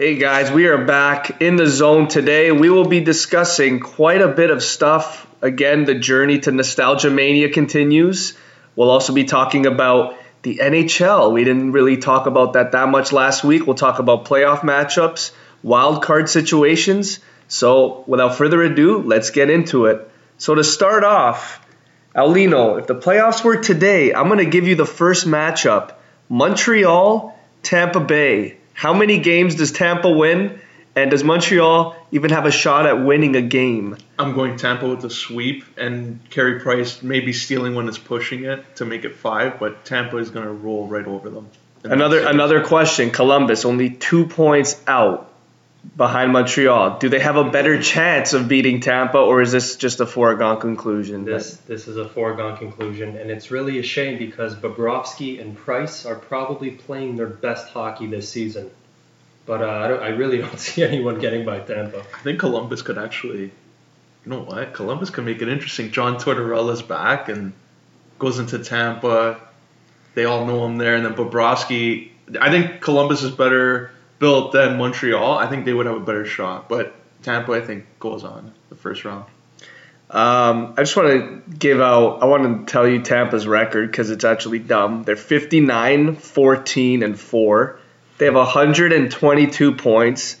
Hey guys, we are back in the zone today. We will be discussing quite a bit of stuff. Again, the journey to nostalgia mania continues. We'll also be talking about the NHL. We didn't really talk about that that much last week. We'll talk about playoff matchups, wild card situations. So, without further ado, let's get into it. So, to start off, Aulino, if the playoffs were today, I'm going to give you the first matchup Montreal, Tampa Bay. How many games does Tampa win? And does Montreal even have a shot at winning a game? I'm going Tampa with a sweep, and Carey Price maybe stealing when it's pushing it to make it five, but Tampa is going to roll right over them. Another another question. Columbus only two points out behind Montreal. Do they have a better chance of beating Tampa, or is this just a foregone conclusion? This this is a foregone conclusion, and it's really a shame because Bobrovsky and Price are probably playing their best hockey this season. But uh, I, don't, I really don't see anyone getting by Tampa. I think Columbus could actually, you know what? Columbus could make it interesting. John Tortorella's back and goes into Tampa. They all know him there, and then Bobrovsky. I think Columbus is better built than Montreal. I think they would have a better shot, but Tampa, I think, goes on the first round. Um, I just want to give out, I want to tell you Tampa's record because it's actually dumb. They're 59, 14, and 4. They have 122 points.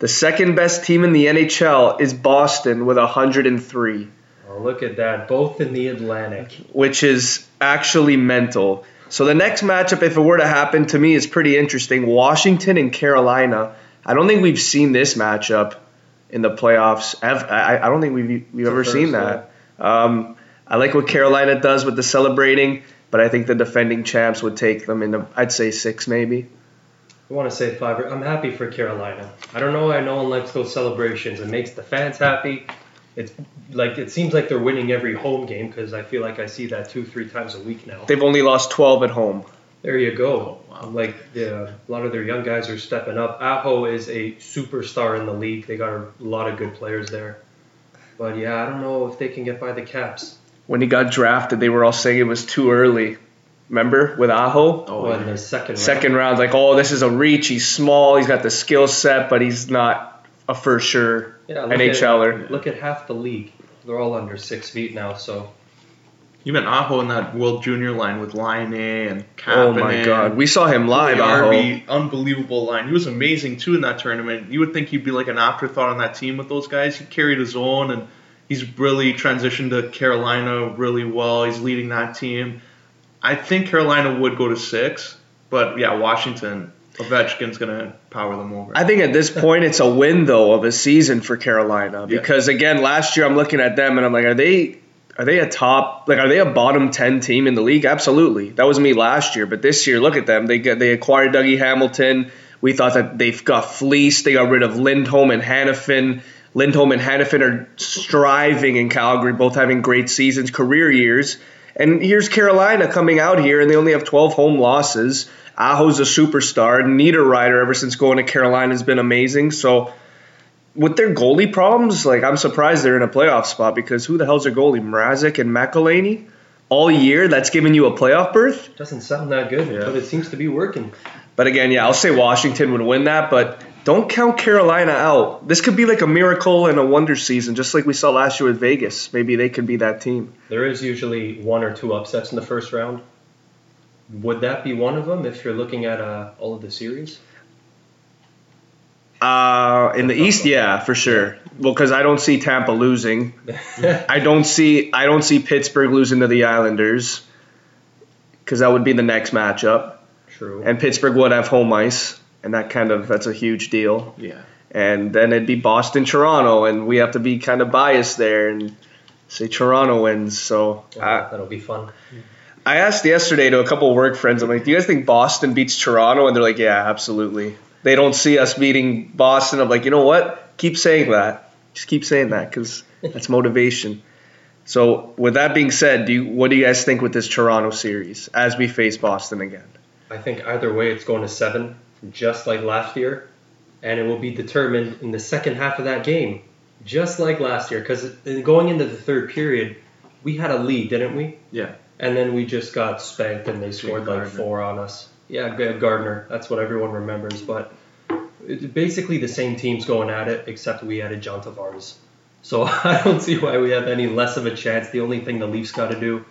The second best team in the NHL is Boston with 103. Oh, look at that. Both in the Atlantic. Which is actually mental. So the next matchup, if it were to happen, to me is pretty interesting. Washington and Carolina. I don't think we've seen this matchup in the playoffs. I, I don't think we've, we've ever seen that. Um, I like what Carolina does with the celebrating, but I think the defending champs would take them in, the, I'd say six maybe. I want to say five. I'm happy for Carolina. I don't know why no one likes those celebrations. It makes the fans happy. It's like it seems like they're winning every home game because I feel like I see that two, three times a week now. They've only lost 12 at home. There you go. Oh, wow. Like yeah, a lot of their young guys are stepping up. Aho is a superstar in the league. They got a lot of good players there. But yeah, I don't know if they can get by the Caps. When he got drafted, they were all saying it was too early. Remember with Aho? Oh, in the second round. Second round, like, oh, this is a reach. He's small. He's got the skill set, but he's not a for sure yeah, look NHLer. At, er. look at half the league. They're all under six feet now, so you meant Aho in that World Junior line with Laine and Kapanen. Oh my God, we saw him live. Aho, unbelievable line. He was amazing too in that tournament. You would think he'd be like an afterthought on that team with those guys. He carried his own, and he's really transitioned to Carolina really well. He's leading that team. I think Carolina would go to six, but yeah, Washington. Ovechkin's gonna power them over. I think at this point it's a win though of a season for Carolina. Because yeah. again last year I'm looking at them and I'm like, are they are they a top like are they a bottom 10 team in the league? Absolutely. That was me last year. But this year look at them. They get they acquired dougie hamilton. We thought that they've got fleeced they got rid of lindholm and hanifin lindholm and hanifin are striving in calgary both having great seasons career years and here's carolina coming out here and they only have 12 home losses aho's a superstar niederreiter ever since going to carolina has been amazing so with their goalie problems, like I'm surprised they're in a playoff spot because who the hell's their goalie? Mrazek and McElhinney all year. That's giving you a playoff berth. Doesn't sound that good, yeah. but it seems to be working. But again, yeah, I'll say Washington would win that, but don't count Carolina out. This could be like a miracle and a wonder season, just like we saw last year with Vegas. Maybe they could be that team. There is usually one or two upsets in the first round. Would that be one of them if you're looking at uh, all of the series? Uh, in the East, yeah, for sure. Well, because I don't see Tampa losing. I don't see I don't see Pittsburgh losing to the Islanders. Because that would be the next matchup. True. And Pittsburgh would have home ice, and that kind of that's a huge deal. Yeah. And then it'd be Boston, Toronto, and we have to be kind of biased there and say Toronto wins. So yeah, that'll be fun. I asked yesterday to a couple of work friends. I'm like, "Do you guys think Boston beats Toronto?" And they're like, "Yeah, absolutely." they don't see us beating Boston. I'm like, you know what? Keep saying that. Just keep saying that because that's motivation. So, with that being said, do you, what do you guys think with this Toronto series as we face Boston again? I think either way, it's going to seven, just like last year, and it will be determined in the second half of that game, just like last year. Because going into the third period, we had a lead, didn't we? Yeah. And then we just got spanked, and they scored like four on us. Yeah, Gardner. That's what everyone remembers. But basically the same teams going at it, except we added John Tavares. So I don't see why we have any less of a chance. The only thing the Leafs got to do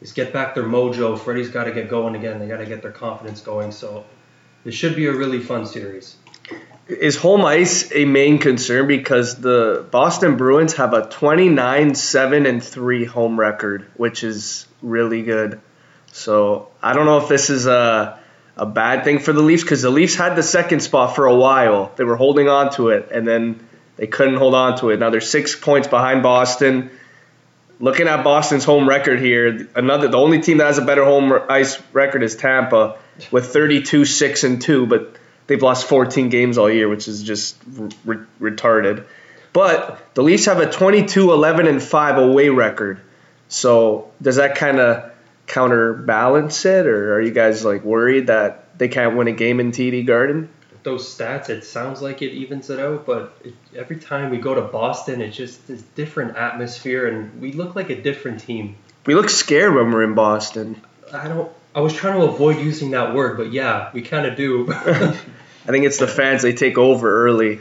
is get back their mojo. Freddie's got to get going again. They got to get their confidence going. So this should be a really fun series. Is home ice a main concern because the Boston Bruins have a 29 7 and 3 home record, which is really good. So I don't know if this is a, a bad thing for the Leafs because the Leafs had the second spot for a while. They were holding on to it and then they couldn't hold on to it. Now they're six points behind Boston. Looking at Boston's home record here, another the only team that has a better home ice record is Tampa with 32 6 and 2, but they've lost 14 games all year, which is just re- retarded. But the Leafs have a 22 11 and 5 away record. So does that kind of counterbalance it, or are you guys like worried that they can't win a game in TD Garden? those stats, it sounds like it evens it out, but it, every time we go to Boston, it's just this different atmosphere, and we look like a different team. We look scared when we're in Boston. I don't. I was trying to avoid using that word, but yeah, we kind of do. I think it's the fans they take over early.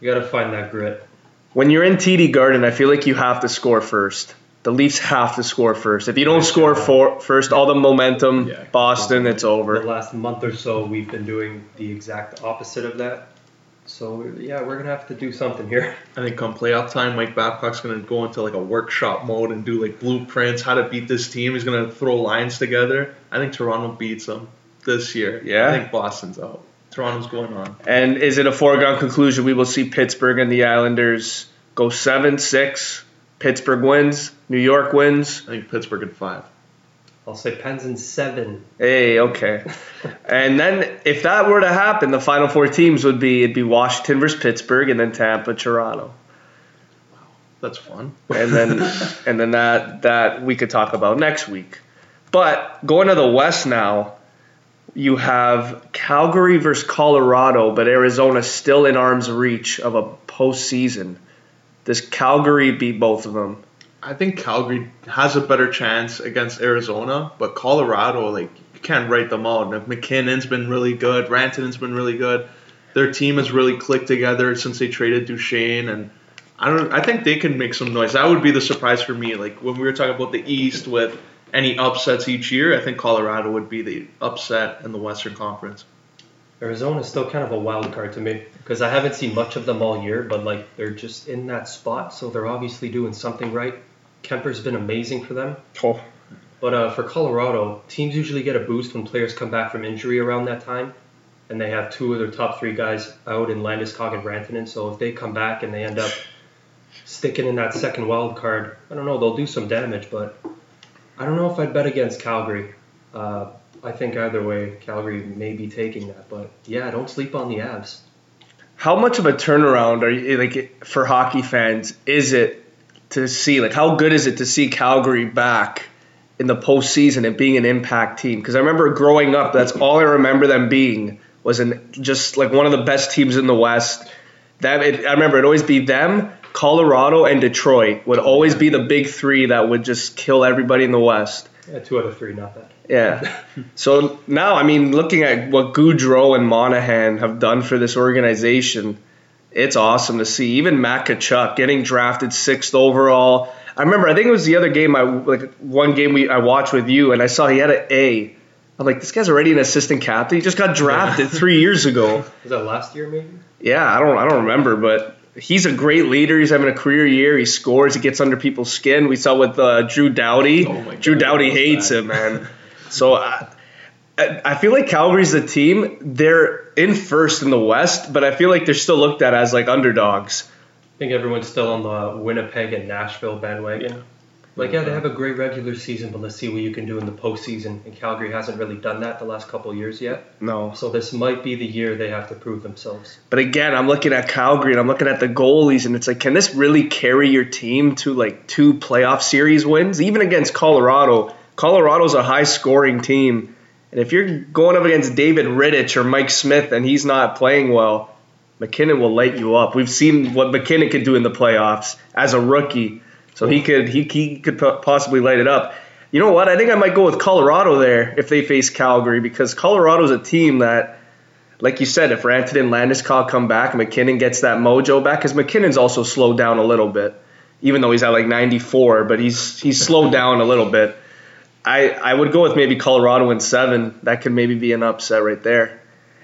You got to find that grit. When you're in TD Garden, I feel like you have to score first. The Leafs have to score first. If you don't score for, first, all the momentum, yeah. Boston, it's over. The last month or so, we've been doing the exact opposite of that. So yeah, we're gonna have to do something here. I think come playoff time, Mike Babcock's gonna go into like a workshop mode and do like blueprints, how to beat this team. He's gonna throw lines together. I think Toronto beats them this year. Yeah. I think Boston's out. Toronto's going on. And is it a foregone conclusion we will see Pittsburgh and the Islanders go seven six? Pittsburgh wins. New York wins. I think Pittsburgh in five. I'll say Pens in seven. Hey, okay. and then if that were to happen, the final four teams would be it'd be Washington versus Pittsburgh, and then Tampa, Toronto. Wow, that's fun. And then and then that that we could talk about next week. But going to the West now, you have Calgary versus Colorado, but Arizona still in arm's reach of a postseason. Does Calgary beat both of them? I think Calgary has a better chance against Arizona, but Colorado, like you can't write them out. Now, MacKinnon's been really good, Rantanen's been really good. Their team has really clicked together since they traded Duchene, and I don't. I think they can make some noise. That would be the surprise for me. Like when we were talking about the East with any upsets each year, I think Colorado would be the upset in the Western Conference. Arizona is still kind of a wild card to me because I haven't seen much of them all year, but like they're just in that spot, so they're obviously doing something right. Kuemper's been amazing for them. Oh. But uh, for Colorado, teams usually get a boost when players come back from injury around that time, and they have two of their top three guys out in Landeskog and Rantanen. So if they come back and they end up sticking in that second wild card, I don't know, they'll do some damage. But I don't know if I'd bet against Calgary. Uh, I think either way, Calgary may be taking that. But yeah, don't sleep on the Avs. How much of a turnaround are you like for hockey fans? Is it to see like how good is it to see Calgary back in the postseason and being an impact team? Because I remember growing up, that's all I remember them being was in just like one of the best teams in the West. That it, I remember it always be them, Colorado, and Detroit would always be the big three that would just kill everybody in the West. Yeah, two out of three, not bad. Yeah. so now, I mean, looking at what Gaudreau and Monahan have done for this organization, it's awesome to see. Even Matt Tkachuk getting drafted sixth overall. I remember, I think it was the other game, I like one game we I watched with you, and I saw he had an A. I'm like, this guy's already an assistant captain. He just got drafted three years ago. Was that last year, maybe? Yeah, I don't, I don't remember, but he's a great leader. He's having a career year. He scores. He gets under people's skin. We saw with uh, Drew Doughty. Oh Drew Doughty hates that. him, man. so I, I feel like Calgary's the team. They're in first in the West, but I feel like they're still looked at as like underdogs. I think everyone's still on the Winnipeg and Nashville bandwagon. Like, yeah, they have a great regular season, but let's see what you can do in the postseason. And Calgary hasn't really done that the last couple years yet. No. So this might be the year they have to prove themselves. But again, I'm looking at Calgary and I'm looking at the goalies, and it's like, can this really carry your team to like two playoff series wins? Even against Colorado. Colorado's a high scoring team. And if you're going up against David Rittich or Mike Smith and he's not playing well, MacKinnon will light you up. We've seen what MacKinnon could do in the playoffs as a rookie. So he could he, he could possibly light it up. You know what? I think I might go with Colorado there if they face Calgary because Colorado's a team that like you said, if Rantanen and Landeskog come back, MacKinnon gets that mojo back because MacKinnon's also slowed down a little bit, even though he's at like 94, but he's he's slowed down a little bit. I I would go with maybe Colorado in seven. That could maybe be an upset right there.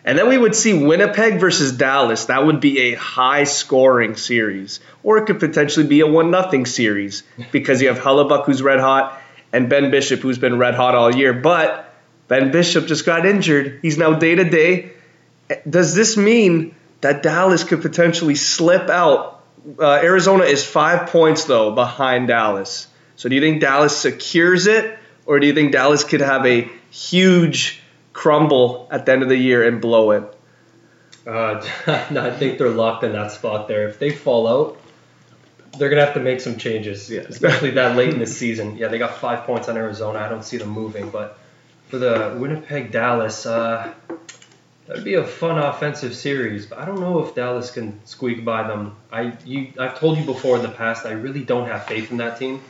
And then we would see Winnipeg versus Dallas. That would be a high scoring series. Or it could potentially be a 1 nothing series because you have Hellebuyck, who's red hot, and Ben Bishop, who's been red hot all year. But Ben Bishop just got injured. He's now day to day. Does this mean that Dallas could potentially slip out? Uh, Arizona is five points, though, behind Dallas. So do you think Dallas secures it? Or do you think Dallas could have a huge crumble at the end of the year and blow it? Uh, I think they're locked in that spot there. If they fall out, they're gonna have to make some changes, yeah. especially that late in the season. Yeah, they got five points on Arizona. I don't see them moving, but for the Winnipeg Dallas, uh, that'd be a fun offensive series. But I don't know if Dallas can squeak by them. I you I've told you before in the past, I really don't have faith in that team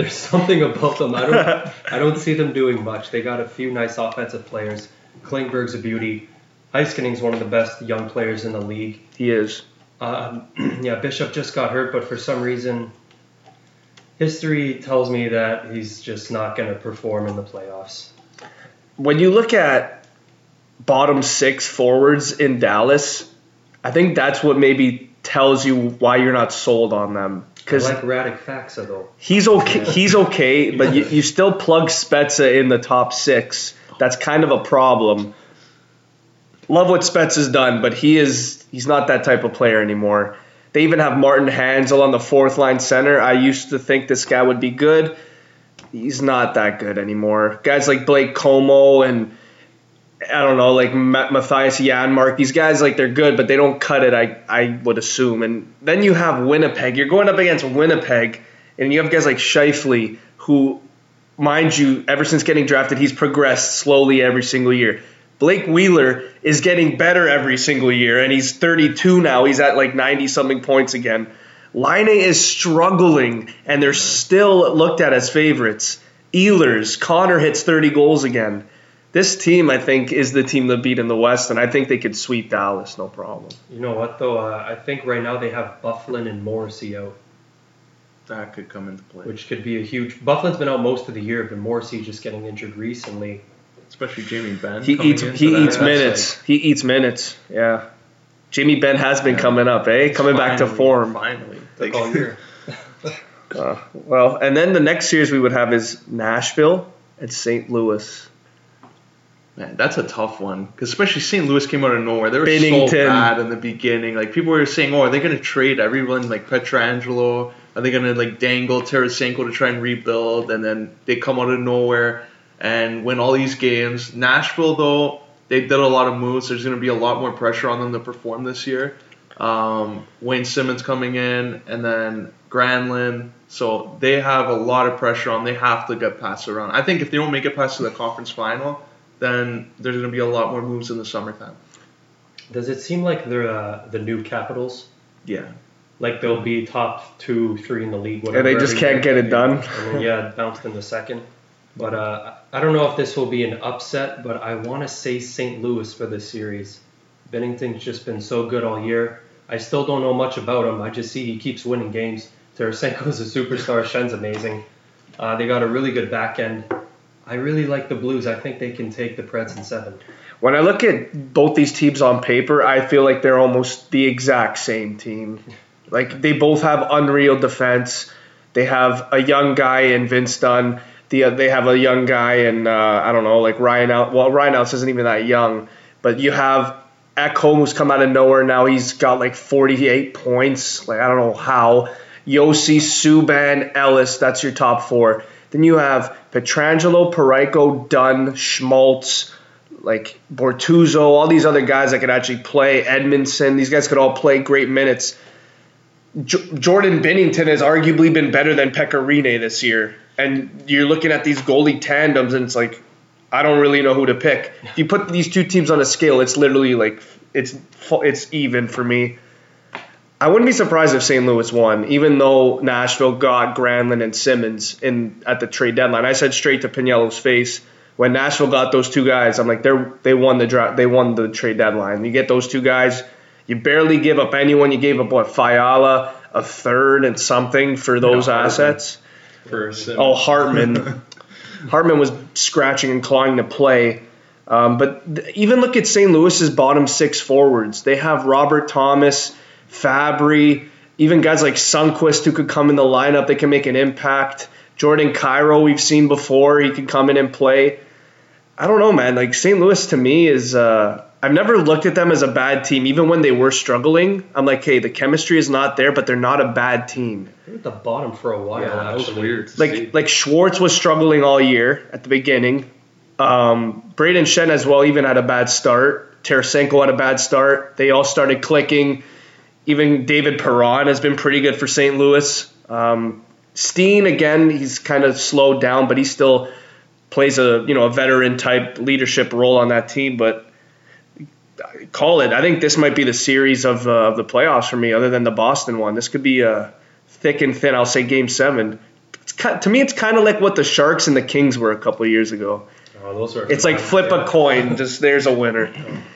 there's something about them. I don't I don't see them doing much. They got a few nice offensive players. Klingberg's a beauty. Heiskanen's one of the best young players in the league. He is. Um, yeah, Bishop just got hurt, but for some reason, history tells me that he's just not going to perform in the playoffs. When you look at bottom six forwards in Dallas, I think that's what maybe tells you why you're not sold on them. Because like Radek Faksa though. He's okay. He's okay, but you, you still plug Spezza in the top six. That's kind of a problem. Love what Spezza's done, but he is he's not that type of player anymore. They even have Martin Hanzal on the fourth line center. I used to think this guy would be good. He's not that good anymore. Guys like Blake Comeau and I don't know, like Mattias Janmark. These guys, like they're good, but they don't cut it. I I would assume. And then you have Winnipeg. You're going up against Winnipeg, and you have guys like Scheifele, who, mind you, ever since getting drafted, he's progressed slowly every single year. Blake Wheeler is getting better every single year, and he's 32 now. He's at like 90 something points again. Laine is struggling, and they're still looked at as favorites. Ehlers, Connor hits 30 goals again this team, I think, is the team to beat in the West, and I think they could sweep Dallas, no problem. You know what, though? Uh, I think right now they have Byfuglien and Morrissey out. That could come into play. Which could be a huge. Byfuglien's been out most of the year, but Morrissey just getting injured recently. Especially Jamie Benn. He eats. He eats minutes. Like, he eats minutes. Yeah. Jamie Benn has been yeah. coming up, eh? Coming finally, back to form. Finally. Like, all year. uh, well, and then the next series we would have is Nashville and St. Louis. Man, that's a tough one because especially St. Louis came out of nowhere. They were Binnington. so bad in the beginning. Like people were saying, "Oh, are they going to trade everyone like Pietrangelo? Are they going to like dangle Tarasenko to try and rebuild?" And then they come out of nowhere and win all these games. Nashville, though, they did a lot of moves. There's going to be a lot more pressure on them to perform this year. Um, Wayne Simmonds coming in, and then Granlund. So they have a lot of pressure on. They have to get past around. I think if they don't make it past to the conference final then there's going to be a lot more moves in the summertime. Does it seem like they're uh, the new Capitals? Yeah. Like they'll be top two, three in the league. Whatever, and they just can't get it done. And then, yeah, bounced in the second. But uh, I don't know if this will be an upset, but I want to say St. Louis for this series. Binnington's just been so good all year. I still don't know much about him. I just see he keeps winning games. Tarasenko's a superstar. Schenn's amazing. Uh, they got a really good back end. I really like the Blues. I think they can take the Preds in seven. When I look at both these teams on paper, I feel like they're almost the exact same team. Like they both have unreal defense. They have a young guy in Vince Dunn. The, uh, they have a young guy in uh, I don't know like Ryan out. Well, Ryan Ellis isn't even that young, but you have Ekholm who's come out of nowhere. Now he's got like 48 points. Like I don't know how. Josi, Subban, Ellis. That's your top four. Then you have Pietrangelo, Parayko, Dunn, Schmaltz, like Bortuzzo, all these other guys that could actually play. Edmundson, these guys could all play great minutes. J- Jordan Binnington has arguably been better than Pekka Rinne this year. And you're looking at these goalie tandems, and it's like, I don't really know who to pick. If you put these two teams on a scale, it's literally like it's it's even for me. I wouldn't be surprised if St. Louis won, even though Nashville got Granlund and Simmons in at the trade deadline. I said straight to Pagniello's face when Nashville got those two guys, I'm like, they're they won the draft, they won the trade deadline. You get those two guys, you barely give up anyone. You gave up what Fiala, a third and something for those Hartman. assets. For Oh, Hartman. Hartman was scratching and clawing to play. Um, but th- even look at St. Louis's bottom six forwards. They have Robert Thomas, Fabbri, even guys like Sundqvist who could come in the lineup. They can make an impact. Jordan Kyrou, we've seen before. He can come in and play. I don't know, man. Like St. Louis to me is. Uh, I've never looked at them as a bad team, even when they were struggling. I'm like, hey, the chemistry is not there, but they're not a bad team. They're at the bottom for a while. yeah, that was weird. to see. like like Schwartz was struggling all year at the beginning. Um, Brayden Schenn as well even had a bad start. Tarasenko had a bad start. They all started clicking. Even David Perron has been pretty good for St. Louis. Um, Steen again, he's kind of slowed down, but he still plays a you know a veteran type leadership role on that team. But call it. I think this might be the series of, uh, of the playoffs for me, other than the Boston one. This could be a thick and thin. I'll say Game Seven. It's ki to me, it's kind of like what the Sharks and the Kings were a couple years ago. Oh, those are It's like flip a coin, just there's a winner.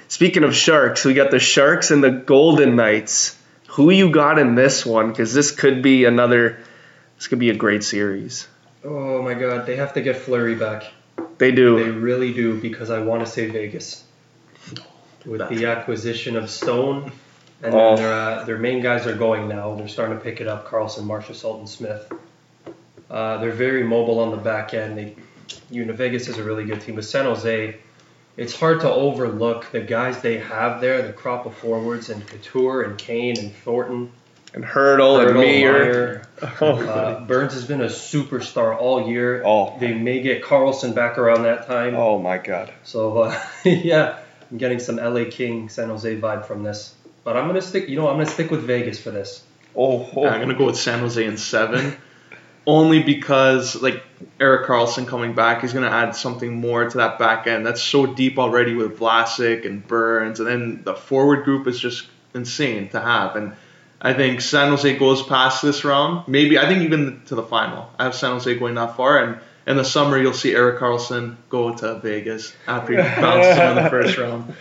Speaking of Sharks, we got the Sharks and the Golden Knights. Who you got in this one? Because this could be another. This could be a great series. Oh my god, they have to get Fleury back. They do. They really do because I want to say Vegas. With That's- the acquisition of Stone, and Oh. then their, uh, their main guys are going now. They're starting to pick it up. Karlsson, Marcia, Sultan, Smith. Uh, they're very mobile on the back end. They, you know, Vegas is a really good team. With San Jose, it's hard to overlook the guys they have there. The crop of forwards and Couture and Kane and Thornton. And Hertl and Hertl, Meier. Meier. Uh, Burns has been a superstar all year. Oh. They may get Karlsson back around that time. Oh my God. So uh, yeah, I'm getting some LA King San Jose vibe from this. But I'm gonna stick. You know, I'm gonna stick with Vegas for this. Oh, oh. I'm gonna go with San Jose in seven, only because like Erik Karlsson coming back, he's gonna add something more to that back end. That's so deep already with Vlasic and Burns, and then the forward group is just insane to have. And I think San Jose goes past this round. Maybe I think even to the final. I have San Jose going that far, and in the summer you'll see Erik Karlsson go to Vegas after he bounces him in the first round.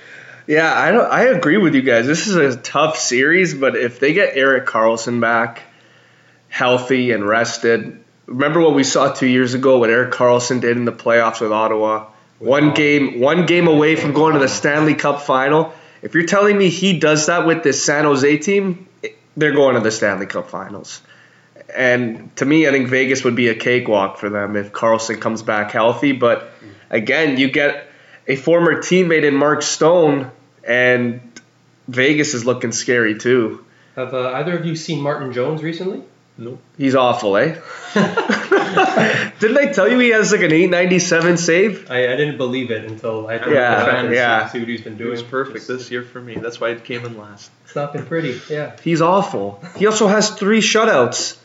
Yeah, I don't. I agree with you guys. This is a tough series, but if they get Erik Karlsson back, healthy and rested, remember what we saw two years ago? What Erik Karlsson did in the playoffs with Ottawa. One game, one game away from going to the Stanley Cup final. If you're telling me he does that with this San Jose team, they're going to the Stanley Cup finals. And to me, I think Vegas would be a cakewalk for them if Karlsson comes back healthy. But again, you get a former teammate in Mark Stone, and Vegas is looking scary too. Have uh, either of you seen Martin Jones recently? Nope. He's awful, eh? Didn't I tell you he has like an 897 save? I, I didn't believe it until I Yeah, yeah, yeah. see what he's been He doing. was perfect Just- this year for me. That's why it came in last. It's not been pretty. Yeah, He's awful. He also has three shutouts.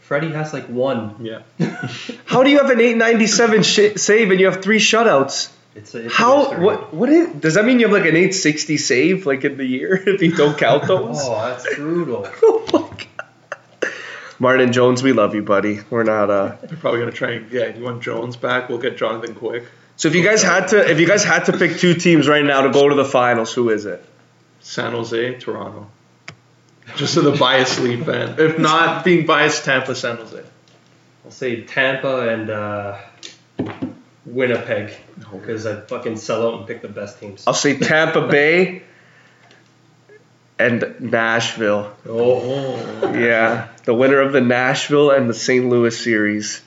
Freddie has like one. Yeah. How do you have an 897 sh- save and you have three shutouts? It's a, it's How? mystery. What? What is? Does that mean you have like an 860 save like in the year if you don't count those? Oh, that's brutal. Oh my God. Martin Jones, we love you, buddy. We're not uh They're probably gonna try and yeah. You want Jones back? We'll get Jonathan Quick. So if you guys had to if you guys had to pick two teams right now to go to the finals, who is it? San Jose, Toronto. Just so the biased Leaf fan. If not being biased, Tampa, San Jose. I'll say Tampa and uh, Winnipeg because I fucking sell out and pick the best teams. I'll say Tampa Bay and Nashville. Oh, Yeah, the winner of the Nashville and the St. Louis series.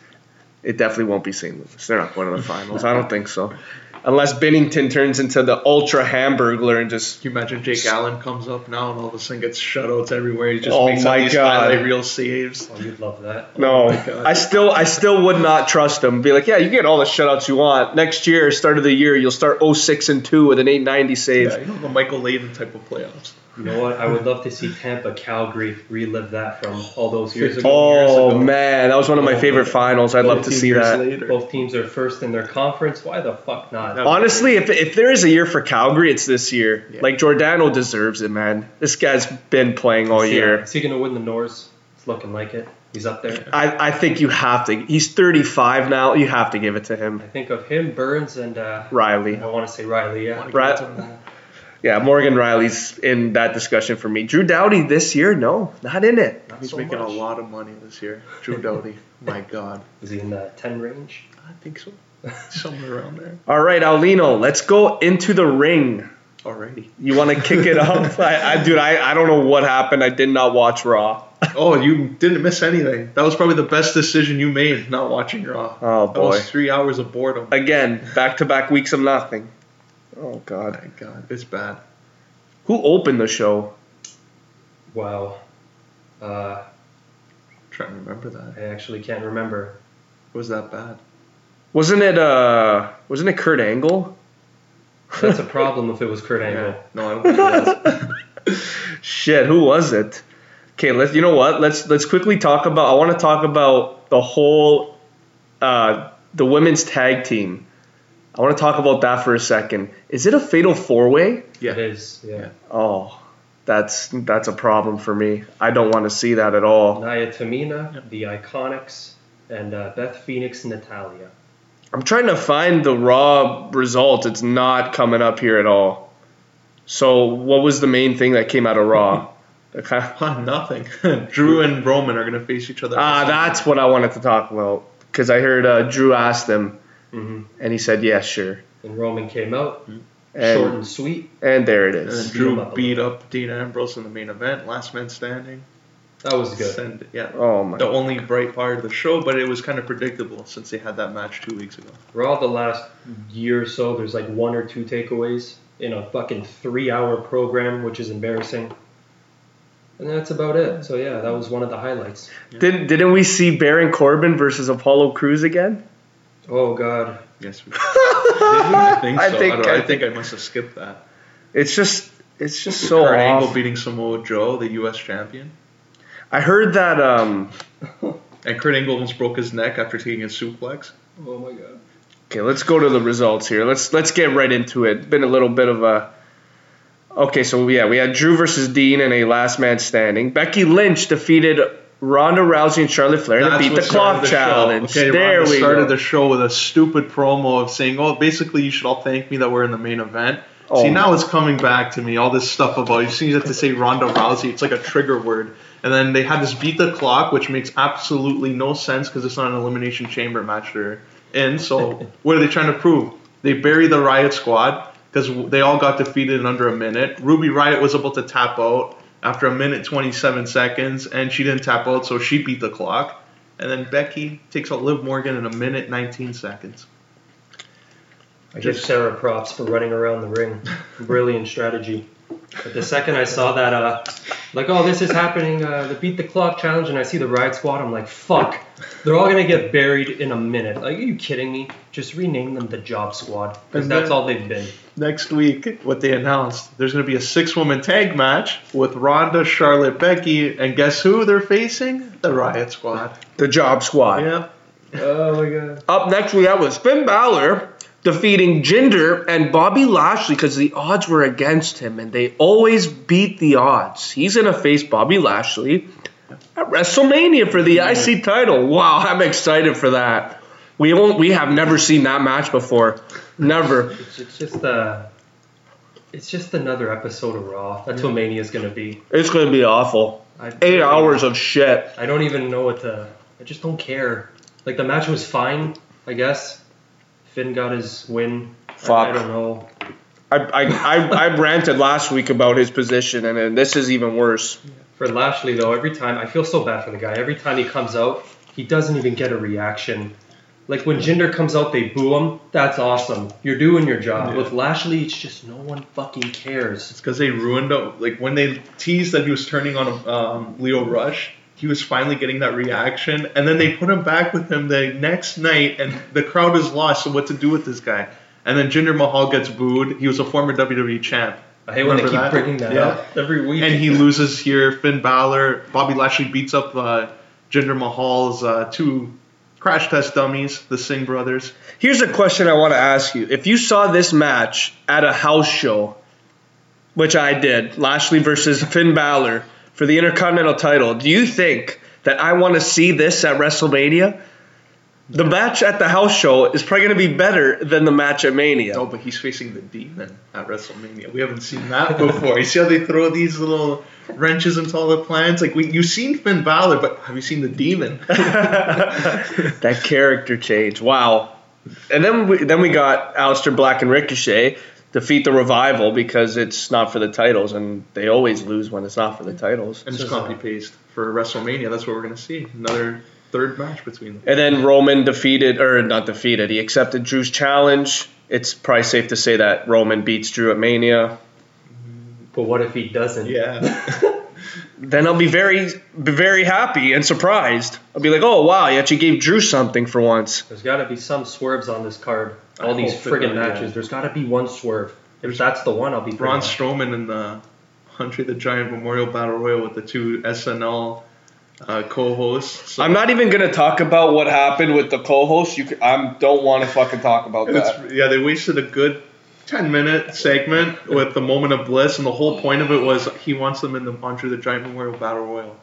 It definitely won't be St. Louis. They're not going to the finals. I don't think so. Unless Binnington turns into the ultra hamburglar and just Can you imagine Jake Allen comes up now and all of a sudden gets shutouts everywhere? He just Oh makes all my these God. highlight reel saves. oh, you'd love that. no. Oh my God. I still I still would not trust him. Be like, yeah, you get all the shutouts you want. Next year, start of the year, you'll start 06 and 2 with an 890 save. Yeah, you know the Michael Leighton type of playoffs. You know what? I would love to see Tampa, Calgary relive that from all those years ago. Oh years ago. man, that was one of my Oh, favorite my finals. I'd love to see that. later. Both teams are first in their conference. Why the fuck not? Honestly, if, if there is a year for Calgary, it's this year. Yeah. Like Giordano deserves it, man. This guy's been playing all Is he- year. Is he going to win the Norris? It's looking like it. He's up there. I, I think you have to. He's 35 now. You have to give it to him. I think of him, Burns, and uh, Rielly. I want to say Rielly. Yeah. Right. Yeah, Morgan Rielly's in that discussion for me. Drew Doughty this year, no, not in it. Not He's so making much. a lot of money this year. Drew Doughty. My God. Is he in the ten range? I think so. Somewhere around there. All right, Aulino, let's go into the ring. Alrighty. You want to kick it off? I, I, dude, I, I don't know what happened. I did not watch Raw. Oh, you didn't miss anything. That was probably the best decision you made, not watching Raw. Oh That boy. was three hours of boredom. Again, back to back weeks of nothing. Oh God. my God, it's bad. Who opened the show? Wow. Uh, I'm trying to remember that. I actually can't remember. It was that bad. Wasn't it uh wasn't it Kurt Angle? That's a problem if it was Kurt Angle. Yeah. No, I don't think it was. Shit, who was it? Okay, let's you know what? Let's let's quickly talk about I want to talk about the whole uh the women's tag team. I want to talk about that for a second. Is it a fatal four way? Yeah. It is. Yeah. Yeah. Oh, that's that's a problem for me. I don't want to see that at all. Naya Tamina, the Iconics, and uh, Beth Phoenix, Natalya. I'm trying to find the raw result. It's not coming up here at all. So, what was the main thing that came out of Raw? The kind of- Ah, nothing. Drew and Roman are gonna face each other. ah, that's what I wanted to talk about because I heard uh, Drew asked him, hmm and he said, "Yes, sure." And Roman came out, short And and sweet. and there it is. And then. Beat Drew up beat up Dean Ambrose in the main event, last man standing. That was good. Send, yeah, Oh my! the only bright part of the show, but it was kind of predictable since they had that match two weeks ago. Raw the last year or so, there's like one or two takeaways in a fucking three hour program, which is embarrassing. And that's about it. So yeah, that was one of the highlights. Didn't didn't we see Baron Corbin versus Apollo Crews again? Oh god. Yes, we. I think so. I I, think- don't, I, I think I must have skipped that. It's just it's just so Kurt Angle off. beating Samoa Joe, the U.S. champion, I heard that um and Kurt Angle almost broke his neck after taking a suplex. Oh my god. Okay, let's go to the results here. Let's let's get right into it. Been a little bit of a Okay, so yeah, we had Drew versus Dean in a last man standing. Becky Lynch defeated Ronda Rousey and Charlotte Flair to beat the clock the show. challenge. Okay, there Ronda we started go. the show with a stupid promo of saying, "Oh, basically, you should all thank me that we're in the main event." Oh. See, now it's coming back to me. All this stuff about you see, you have to say Ronda Rousey. It's like a trigger word. And then they had this beat the clock, which makes absolutely no sense because it's not an elimination chamber match they're in. So what are they trying to prove? They bury the Riot Squad because they all got defeated in under a minute. Ruby Riot was about to tap out after a minute 27 seconds, and she didn't tap out, so she beat the clock. And then Becky takes out Liv Morgan in a minute 19 seconds. I give Sarah props for running around the ring. Brilliant strategy. But the second I saw that, uh, like, oh, this is happening, uh, the beat the clock challenge, and I see the Riot Squad, I'm like, fuck, they're all gonna get buried in a minute. Like, are you kidding me? Just rename them the Job Squad, because that's all they've been. Next week, what they announced, there's going to be a six woman tag match with Ronda, Charlotte, Becky, and guess who they're facing? The Riot Squad. the Job Squad. Yep. Oh my god. Up next, we have was Finn Balor defeating Jinder and Bobby Lashley because the odds were against him, and they always beat the odds. He's gonna face Bobby Lashley at WrestleMania for the IC title. Wow, I'm excited for that. We won't, we have never seen that match before, never. It's, it's just, uh, it's just another episode of Raw. That's what Mania's gonna be. It's gonna be awful. I, Eight hours of shit. I don't even know what to. I just don't care. Like the match was fine, I guess. Finn got his win. I- Fuck. I, don't know. I, I, I, I ranted last week about his position, and then this is even worse. For Lashley though, every time I feel so bad for the guy. Every time he comes out, he doesn't even get a reaction. Like when Jinder comes out, they boo him. That's awesome. You're doing your job. Yeah. With Lashley, it's just no one fucking cares. It's because they ruined it. Like when they teased that he was turning on um, Lio Rush, he was finally getting that reaction, and then they put him back with him the next night, and the crowd is lost. So what to do with this guy? And then Jinder Mahal gets booed. He was a former WWE champ. I hate when they keep that? bringing that Yeah. up every week. and he loses here. Finn Balor, Bobby Lashley beats up uh, Jinder Mahal's uh, two crash test dummies, the Singh brothers. Here's a question I want to ask you. If you saw this match at a house show, which I did, Lashley versus Finn Balor for the Intercontinental title, do you think that I want to see this at WrestleMania, the match at the house show is probably going to be better than the match at Mania. No, but he's facing the demon at WrestleMania. We haven't seen that before. you see how they throw these little wrenches into all the plans? Like we, you've seen Finn Balor, but have you seen the demon? that character change, wow. And then we, then we got Aleister Black and Ricochet defeat the revival because it's not for the titles, and they always lose when it's not for the titles. and just copy paste for WrestleMania. That's what we're gonna see. Another third match between them. And then Roman defeated, or not defeated, he accepted Drew's challenge. It's probably safe to say that Roman beats Drew at Mania. But what if he doesn't? Yeah. Then I'll be very, be very happy and surprised. I'll be like, oh wow, you actually gave Drew something for once. There's got to be some swerves on this card. I All these friggin' matches. yeah. There's got to be one swerve. If that's the one, I'll be Braun pretty Strowman in the Andre the Giant Memorial Battle Royal with the two SNL uh, co-hosts. So I'm not even gonna talk about what happened with the co-host. You, I don't want to fucking talk about that. It's, yeah, they wasted a good 10 minute segment with the moment of bliss, and the whole point of it was he wants them in the Andre the Giant Memorial Battle Royal.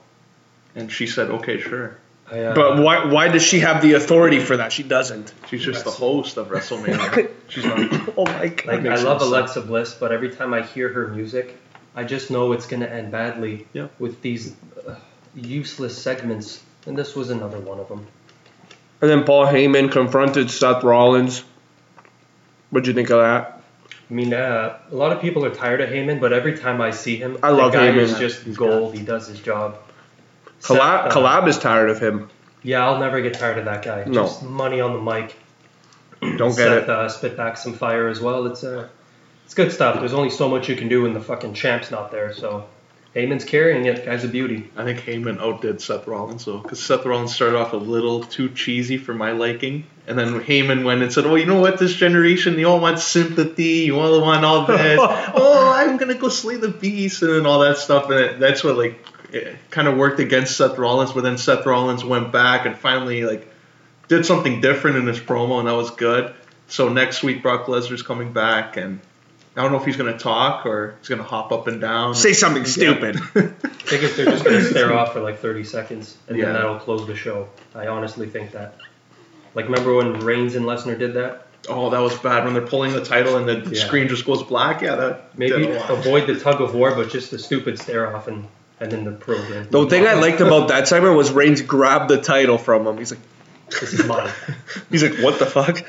And she said, okay, sure. I, uh, But why, why does she have the authority for that? She doesn't. She's just the host of WrestleMania. She's not. Oh my god. like I love sense. Alexa Bliss, but every time I hear her music, I just know it's gonna end badly Yeah. with these uh, useless segments. And this was another one of them. And then Paul Heyman confronted Seth Rollins. What'd you think of that? I mean, uh, a lot of people are tired of Heyman, but every time I see him, I love the guy Heyman. is just gold. He does his job. Collab, Seth, uh, Collab is tired of him. Yeah, I'll never get tired of that guy. No. Just money on the mic. Don't get Seth, it. Uh, spit back some fire as well. It's uh, it's good stuff. There's only so much you can do when the fucking champ's not there. So Heyman's carrying it. Guy's a beauty. I think Heyman outdid Seth Rollins, though, because Seth Rollins started off a little too cheesy for my liking. And then Heyman went and said, Oh, you know what? This generation, you all want sympathy. You all want all this. oh, I'm going to go slay the beast and all that stuff. And that's what, like, kind of worked against Seth Rollins. But then Seth Rollins went back and finally, like, did something different in his promo, and that was good. So next week, Brock Lesnar's coming back, and I don't know if he's going to talk or he's going to hop up and down. Say something stupid. I think if they're just gonna stare off for like 30 seconds and Yeah. then that'll close the show. I honestly think that. Like remember when Reigns and Lesnar did that? Oh, that was bad when they're pulling the title and the Yeah. screen just goes black. Yeah, that Maybe did a lot. avoid the tug of war, but just the stupid stare off and and then the program. The thing I liked about that segment was Reigns grabbed the title from him. He's like, This is mine. he's like, what the fuck?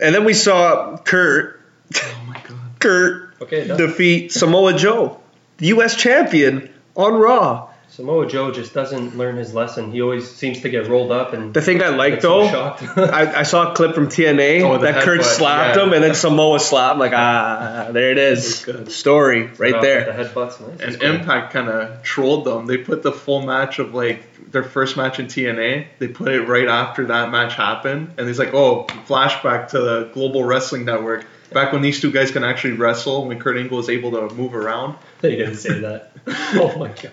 And then we saw Kurt, Oh my god. Kurt Okay, defeat Samoa Joe, the U.S. champion, on Raw. Samoa Joe just doesn't learn his lesson. He always seems to get rolled up and The thing I like though. I, I saw a clip from TNA Oh, that Kurt headbutt, slapped yeah. him and then Samoa slapped. I'm like, ah, there it is. Good. Story right Off there. The headbutts, nice. And cool. Impact kind of trolled them. They put the full match of like their first match in TNA. They put it right after that match happened, and he's like, "Oh, flashback to the Global Wrestling Network." Back when these two guys can actually wrestle, when Kurt Angle was able to move around. They didn't say that. oh my god.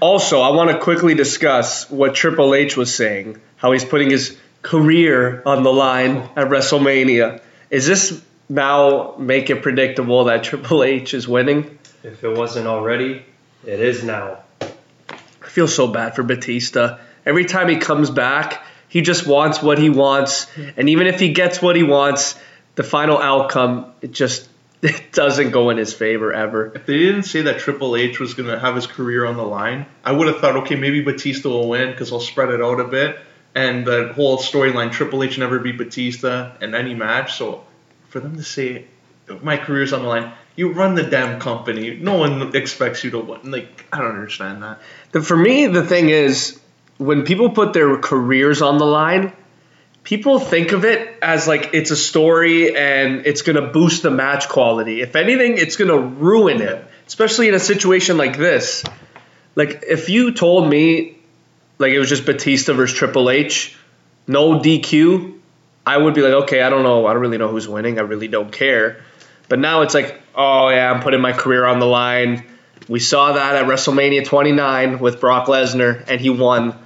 Also, I want to quickly discuss what Triple H was saying, how he's putting his career on the line at WrestleMania. Is this now make it predictable that Triple H is winning? If it wasn't already, it is now. I feel so bad for Batista. Every time he comes back, he just wants what he wants, and even if he gets what he wants, the final outcome it just it doesn't go in his favor ever. If they didn't say that Triple H was gonna have his career on the line, I would have thought, okay, maybe Batista will win because I'll spread it out a bit. And the whole storyline, Triple H never beat Batista in any match. So for them to say my career's on the line, you run the damn company. No one expects you to win. Like I don't understand that. The, for me, the thing is, when people put their careers on the line, people think of it as like it's a story and it's going to boost the match quality. If anything, it's going to ruin it, especially in a situation like this. Like, if you told me, like, it was just Batista versus Triple H, no DQ, I would be like, okay, I don't know. I don't really know who's winning. I really don't care. But now it's like, oh, yeah, I'm putting my career on the line. We saw that at WrestleMania 29 with Brock Lesnar, and he won.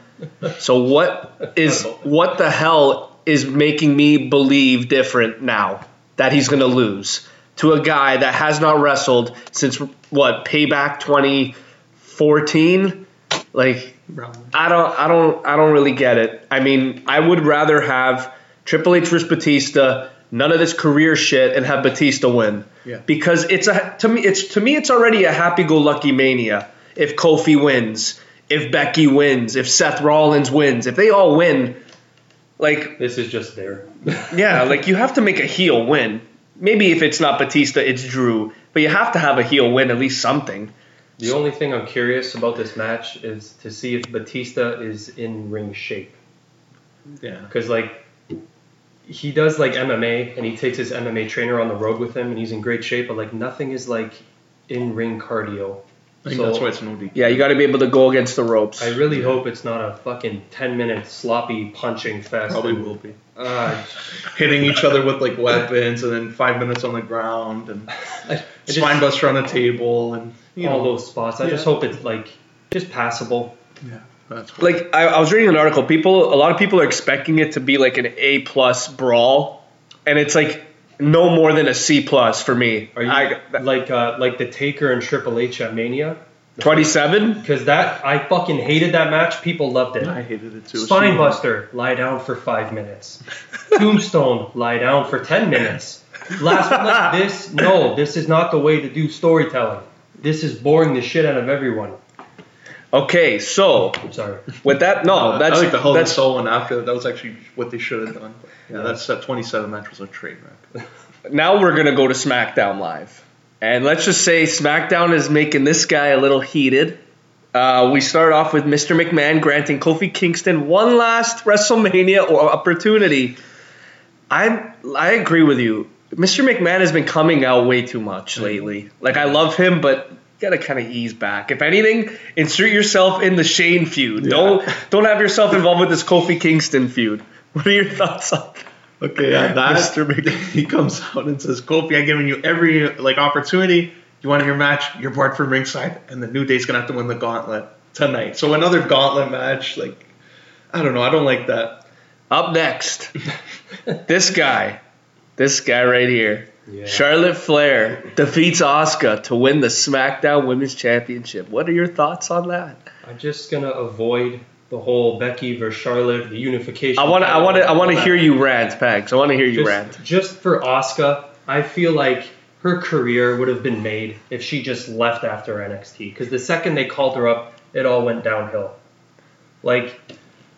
So what is what the hell is making me believe different now that he's going to lose to a guy that has not wrestled since what Payback 2014? Like I don't, I don't, I don't really get it. I mean, I would rather have Triple H versus Batista, none of this career shit, and have Batista win. Yeah. Because it's a to me, it's to me, it's already a happy-go-lucky mania. If Kofi wins, if Becky wins, if Seth Rollins wins, if they all win, like This is just there. yeah, like you have to make a heel win. Maybe if it's not Batista, it's Drew, but you have to have a heel win at least something. The only thing I'm curious about this match is to see if Batista is in ring shape. Yeah. Because, like, he does, like, MMA, and he takes his MMA trainer on the road with him, and he's in great shape, but, like, nothing is, like, in ring cardio. I think So- that's why it's no DQ. Yeah, you got to be able to go against the ropes. I really hope it's not a fucking 10 minute sloppy punching fest. Probably and- will be. Uh, Hitting each other with like weapons and then five minutes on the ground and I, I just, spine buster on a table and you all know. those spots. I just hope it's, like, just passable. Yeah, that's cool. like I, I was reading an article. People, a lot of people are expecting it to be like an A plus brawl, and it's like no more than a C plus for me. Are you I, like uh, like the Taker and Triple H at Mania? Twenty seven. Because that I fucking hated that match. People loved it. I hated it too. Spinebuster, lie down for five minutes. Tombstone, lie down for ten minutes. Last one like this, no, this is not the way to do storytelling. This is boring the shit out of everyone. Okay, so sorry. with that, no, Uh, that's I like the a that's Cell one after. That was actually what they should have done. Yeah, that's that 27 match was a train wreck. now we're gonna go to SmackDown Live, and let's just say SmackDown is making this guy a little heated. Uh, we start off with Mr. McMahon granting Kofi Kingston one last WrestleMania or opportunity. I I agree with you. Mr. McMahon has been coming out way too much lately. Like I love him, but gotta kind of ease back. If anything, insert yourself in the Shane feud. Don't don't have yourself involved with this Kofi Kingston feud. What are your thoughts on? Okay, yeah, that Mr. Mc- he comes out and says, "Kofi, I've given you every like opportunity. You want your match? You're barred from ringside, and the New Day's gonna have to win the gauntlet tonight. So another gauntlet match. Like, I don't know. I don't like that. Up next, this guy, this guy right here, Yeah. Charlotte Flair defeats Asuka to win the SmackDown Women's Championship. What are your thoughts on that? I'm just gonna avoid the whole Becky versus Charlotte, the unification. I want to, I want to, I want to hear you rant, Pags. I want to hear you just, rant. just for Asuka, I feel like her career would have been made if she just left after NXT. Because the second they called her up, it all went downhill. Like,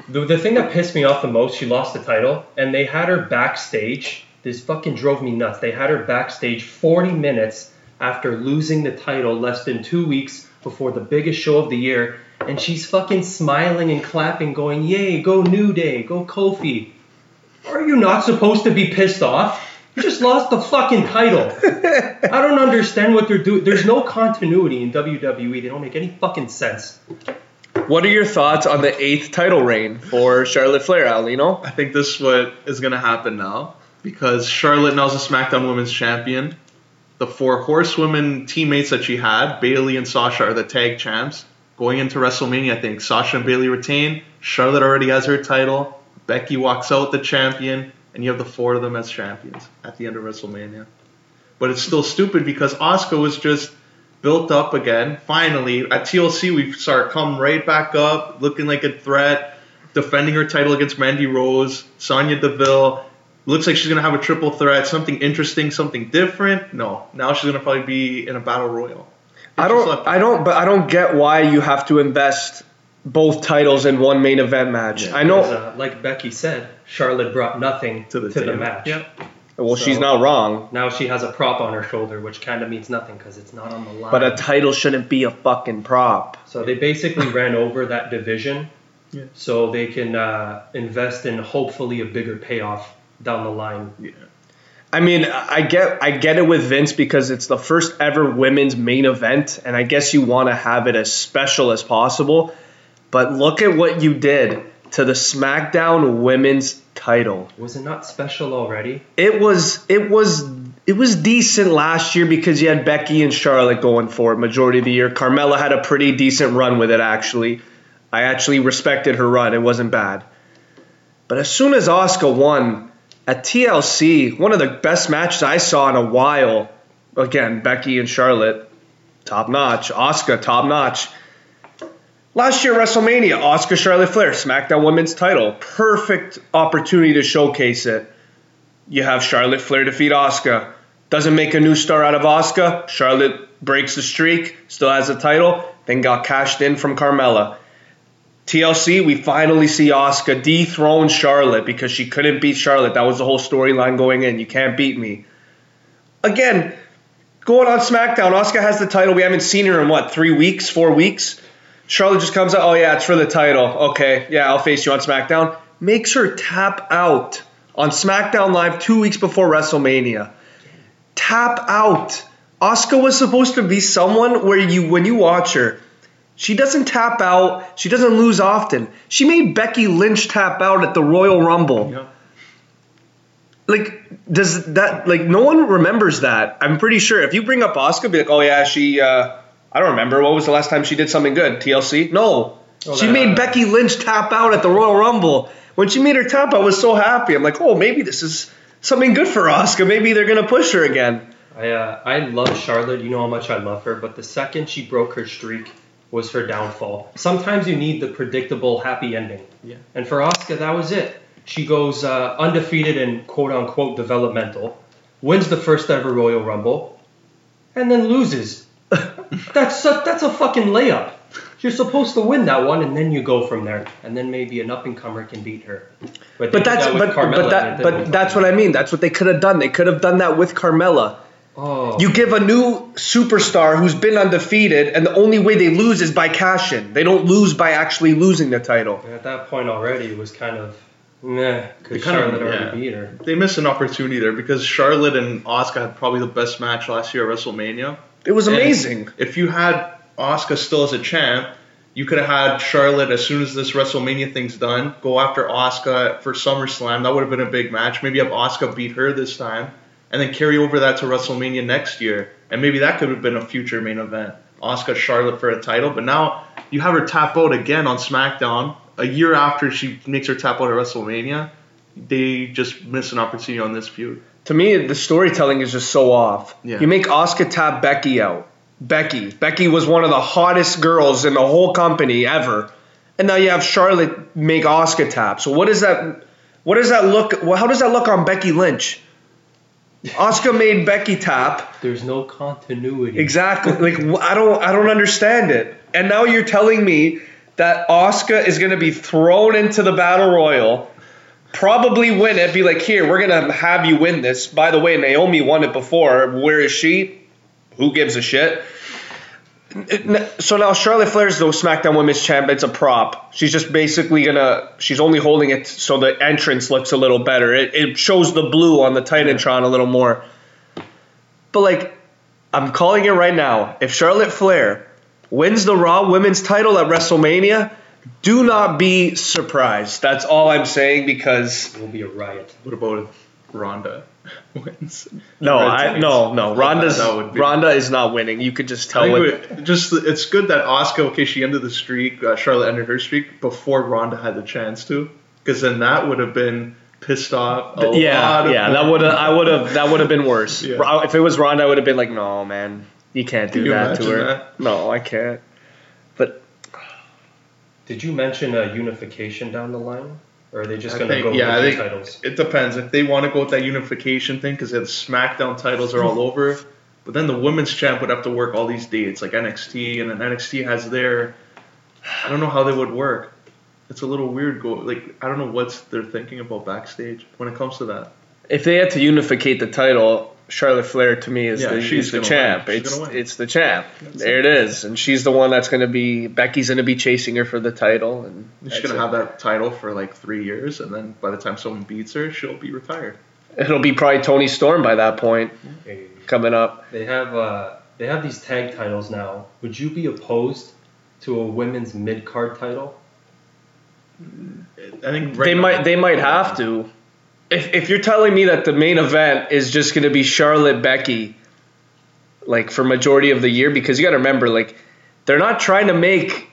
the, the thing that pissed me off the most, she lost the title, and they had her backstage. This fucking drove me nuts. They had her backstage 40 minutes after losing the title less than two weeks before the biggest show of the year, and she's fucking smiling and clapping, going, Yay, go New Day, go Kofi. Are you not supposed to be pissed off? You just lost the fucking title. I don't understand what they're doing. There's no continuity in WWE. They don't make any fucking sense. What are your thoughts on the eighth title reign for Charlotte Flair, Aulino? I think this is what is gonna happen now because Charlotte now is a SmackDown Women's Champion. The four horsewomen teammates that she had, Bayley and Sasha, are the tag champs. Going into WrestleMania, I think Sasha and Bayley retain. Charlotte already has her title. Becky walks out the champion, and you have the four of them as champions at the end of WrestleMania. But it's still stupid because Asuka was just built up again. Finally, at TLC, we saw her come right back up, looking like a threat, defending her title against Mandy Rose, Sonya Deville. Looks like she's gonna have a triple threat, something interesting, something different. No, now she's gonna probably be in a battle royal. I don't, I don't, but I don't get why you have to invest both titles in one main event match. Yeah. I know. Uh, like Becky said, Charlotte brought nothing To to the the, match. Yep. well, she's so- not wrong, Now she has a prop on her shoulder, which kind of means nothing because it's not on the line. but a title shouldn't be a fucking prop. so they basically ran over that division, Yeah. so they can uh, invest in hopefully a bigger payoff down the line. Yeah. I mean, I get I get it with Vince because it's the first ever women's main event, and I guess you want to have it as special as possible. But look at what you did to the SmackDown Women's title. Was it not special already? It was it was it was decent last year because you had Becky and Charlotte going for it majority of the year. Carmella had a pretty decent run with it actually. I actually respected her run. It wasn't bad. But as soon as Asuka won at TLC, one of the best matches I saw in a while. Again, Becky and Charlotte, top notch. Asuka, top notch. Last year, WrestleMania, Asuka Charlotte Flair, SmackDown Women's title. Perfect opportunity to showcase it. You have Charlotte Flair defeat Asuka. Doesn't make a new star out of Asuka. Charlotte breaks the streak, still has the title, then got cashed in from Carmella. TLC, we finally see Asuka dethrone Charlotte because she couldn't beat Charlotte. That was the whole storyline going in. You can't beat me. Again, going on SmackDown, Asuka has the title. We haven't seen her in what, three weeks, four weeks? Charlotte just comes out, oh yeah, it's for the title. Okay, yeah, I'll face you on SmackDown. Makes her tap out on SmackDown Live two weeks before WrestleMania. Tap out. Asuka was supposed to be someone where you, when you watch her, she doesn't tap out. She doesn't lose often. She made Becky Lynch tap out at the Royal Rumble. Yeah. Like, does that like no one remembers that? I'm pretty sure if you bring up Asuka, be like, oh yeah, she. Uh, I don't remember. What was the last time she did something good? TLC? No. Oh, she that- made Becky Lynch tap out at the Royal Rumble. When she made her tap, I was so happy. I'm like, oh, maybe this is something good for Asuka. Maybe they're gonna push her again. I uh, I love Charlotte. You know how much I love her. But the second she broke her streak was her downfall. Sometimes you need the predictable happy ending. Yeah. And for Asuka, that was it. She goes uh, undefeated and quote unquote developmental, wins the first ever Royal Rumble, and then loses. that's a, that's a fucking layup. You're supposed to win that one, and then you go from there, and then maybe an up and comer can beat her. they But that's that but, but that but that's what I mean. That's what they could have done. They could have done that with Carmella. Oh, You give a new superstar who's been undefeated, and the only way they lose is by cash in. They don't lose by actually losing the title. At that point already, it was kind of meh, because kind of- Charlotte already yeah. beat her. They missed an opportunity there because Charlotte and Asuka had probably the best match last year at WrestleMania. It was And amazing. If you had Asuka still as a champ, you could have had Charlotte as soon as this WrestleMania thing's done, go after Asuka for SummerSlam. That would have been a big match. Maybe have Asuka beat her this time, and then carry over that to WrestleMania next year, and maybe that could have been a future main event. Asuka Charlotte for a title, but now you have her tap out again on SmackDown a year after she makes her tap out at WrestleMania. They just miss an opportunity on this feud. To me, the storytelling is just so off. Yeah. You make Asuka tap Becky out. Becky. Becky was one of the hottest girls in the whole company ever. And now you have Charlotte make Asuka tap. So what does that what does that look how does that look on Becky Lynch? Asuka made Becky tap. There's no continuity. Exactly. Like I don't I don't understand it. And now you're telling me that Asuka is going to be thrown into the battle royal, probably win it. Be like, here, we're going to have you win this. By the way, Naomi won it before. Where is she? Who gives a shit? So now Charlotte Flair's the SmackDown Women's Champ. It's a prop. She's just basically gonna. She's only holding it so the entrance looks a little better. It, it shows the blue on the Titantron a little more. But like, I'm calling it right now. If Charlotte Flair wins the Raw Women's title at WrestleMania, do not be surprised. That's all I'm saying because It will be a riot. What about Ronda wins? no, Red I tights. no no Ronda's That would be- Ronda is not winning. You could just I tell think it. it, just it's good that Asuka, okay, she ended the streak. Uh, Charlotte ended her streak before Ronda had the chance to, because then that would have been pissed off. A Yeah, lot of yeah, that would have I would have that would have been worse. Yeah. Ro- If it was Ronda, I would have been like, no, man, you can't do Can you that to her. that? No, I can't. But Did you mention a unification down the line, or are they just going to go yeah, I with the think- titles? It depends if they want to go with that unification thing, because the SmackDown titles are all over. But then the women's champ would have to work all these dates, like NXT, and then NXT has their. I don't know how they would work. It's a little weird. Go like I don't know what they're thinking about backstage when it comes to that. if they had to unificate the title, Charlotte Flair to me is Yeah, the, she's is the champ. She's It's it's the champ. there it is, and she's the one that's going to be. Becky's going to be chasing her for the title, and She's gonna have that title for like three years, and then by the time someone beats her, she'll be retired. It'll be probably Toni Storm by that point Hey, coming up. They have uh, they have these tag titles now. Would you be opposed to a women's mid card title? I think they might they might have to. If if you're telling me that the main event is just going to be Charlotte Becky, like for majority of the year, because you got to remember, like they're not trying to make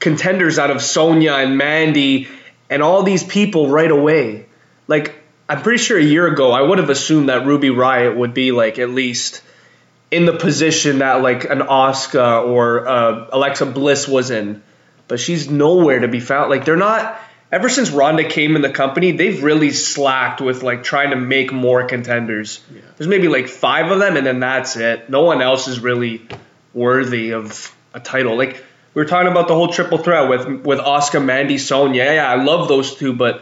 contenders out of Sonya and Mandy and all these people right away. Like I'm pretty sure a year ago, I would have assumed that Ruby Riott would be like at least in the position that like an Asuka or uh, Alexa Bliss was in. but she's nowhere to be found. Like they're not. Ever since Ronda came in the company, they've really slacked with like trying to make more contenders. Yeah. There's maybe like five of them, and then that's it. No one else is really worthy of a title. Like we were talking about the whole triple threat with with Asuka, Mandy, Sonya. Yeah, I love those two, but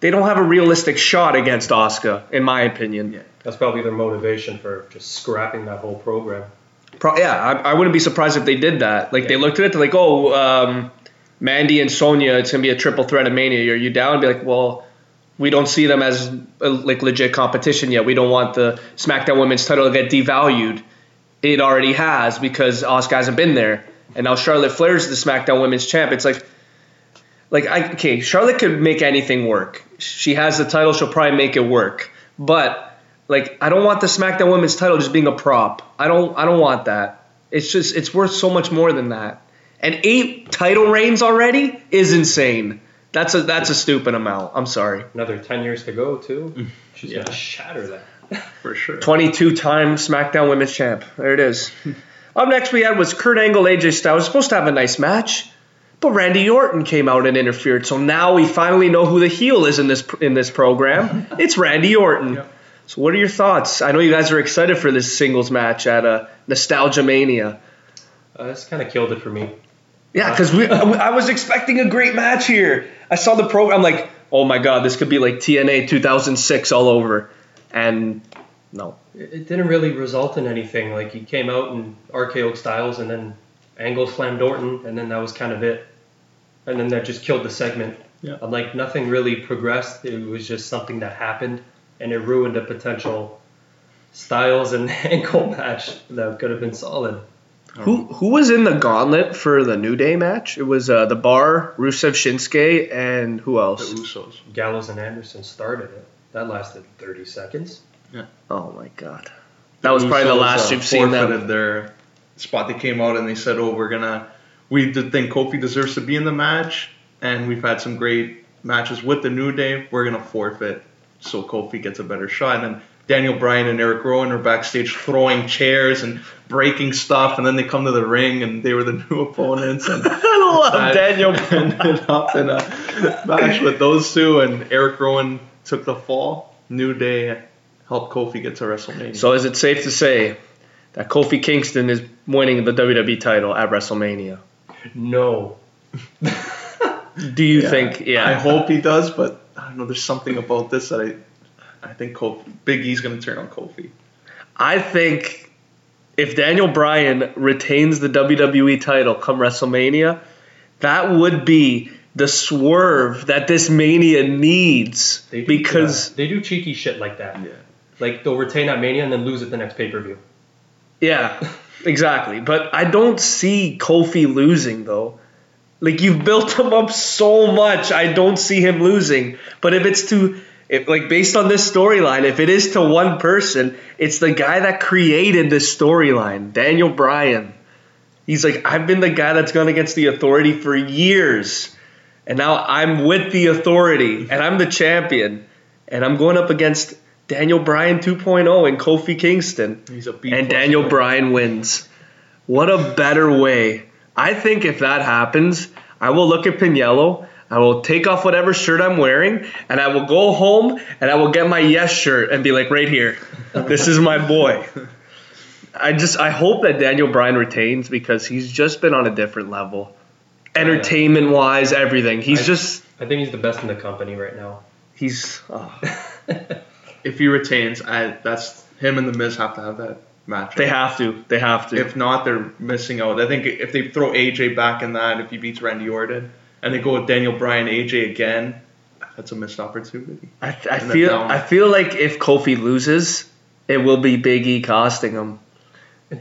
they don't have a realistic shot against Asuka, in my opinion. Yeah. That's probably their motivation for just scrapping that whole program. Pro- yeah, I, I wouldn't be surprised if they did that. Like they looked at it, they're like, oh, um, Mandy and Sonya, it's gonna be a triple threat of Mania. Are you down? Be like, well, we don't see them as a, like legit competition yet. We don't want the SmackDown Women's title to get devalued. It already has because Asuka hasn't been there, and now Charlotte Flair's the SmackDown Women's champ. It's like, like I okay, Charlotte could make anything work. She has the title, she'll probably make it work. But like, I don't want the SmackDown Women's title just being a prop. I don't, I don't want that. It's just, it's worth so much more than that. And eight title reigns already is insane. That's a, that's a stupid amount. I'm sorry. Another 10 years to go, too. She's Yeah. going to shatter that. for sure. 22 time SmackDown Women's Champ. There it is. Up next we had was Kurt Angle, AJ Styles. Supposed to have a nice match, but Randy Orton came out and interfered. So now we finally know who the heel is in this in this program. It's Randy Orton. Yep. So what are your thoughts? I know you guys are excited for this singles match at uh, Nostalgia Mania. Uh, this kind of killed it for me. Yeah, uh, because we I I was expecting a great match here. I saw the program. I'm like, oh my god, this could be like TNA 2006 all over, and no. It, it didn't really result in anything. Like, he came out and RKO Styles, and then Angle slammed Orton, and then that was kind of it. And then that just killed the segment. Yeah. And, like, nothing really progressed. It was just something that happened, and it ruined a potential Styles and Angle match that could have been solid. Who who was in the gauntlet for the New Day match? It was uh, the Bar, Rusev, Shinsuke, and who else? The else? Usos. Gallows and Anderson started it. That lasted 30 seconds. Yeah. Oh my god, that was probably the Usos, last uh, you've seen forfeited them. their spot. They came out and they said, "Oh, we're gonna. We did think Kofi deserves to be in the match, and we've had some great matches with the New Day. We're gonna forfeit so Kofi gets a better shot." And then Daniel Bryan and Eric Rowan are backstage throwing chairs and breaking stuff, and then they come to the ring and they were the new opponents. And I love that Daniel. ended up in a match with those two, and Eric Rowan took the fall. New Day helped Kofi get to WrestleMania. So is it safe to say that Kofi Kingston is winning the WWE title at WrestleMania? No. Do you Yeah, think? Yeah. I hope he does, but I don't know. There's something about this that I, I think Kofi, Big E's gonna turn on Kofi. I think if Daniel Bryan retains the WWE title come WrestleMania, that would be the swerve that this Mania needs They do, because yeah, they do cheeky shit like that. Yeah. Like they'll retain at Mania and then lose at the next pay per view. Yeah, exactly. But I don't see Kofi losing though. Like you've built him up so much, I don't see him losing. But if it's to if like based on this storyline, if it is to one person, it's the guy that created this storyline, Daniel Bryan. He's like, I've been the guy that's gone against the authority for years. And now I'm with the authority and I'm the champion. And I'm going up against Daniel Bryan 2.0 and Kofi Kingston He's a B and Daniel player. Bryan wins. What a better way. I think if that happens, I will look at Pagniello, I will take off whatever shirt I'm wearing, and I will go home and I will get my yes shirt and be like, right here, this is my boy. I just I hope that Daniel Bryan retains because he's just been on a different level. Entertainment wise, everything. He's I- just I think he's the best in the company right now. he's oh, If he retains, I, that's him and the Miz have to have that match. they have to. They have to. If not, they're missing out. I think if they throw AJ back in that, if he beats Randy Orton, and they go with Daniel Bryan, AJ again, that's a missed opportunity. I, I feel. I feel like if Kofi loses, it will be Big E costing him.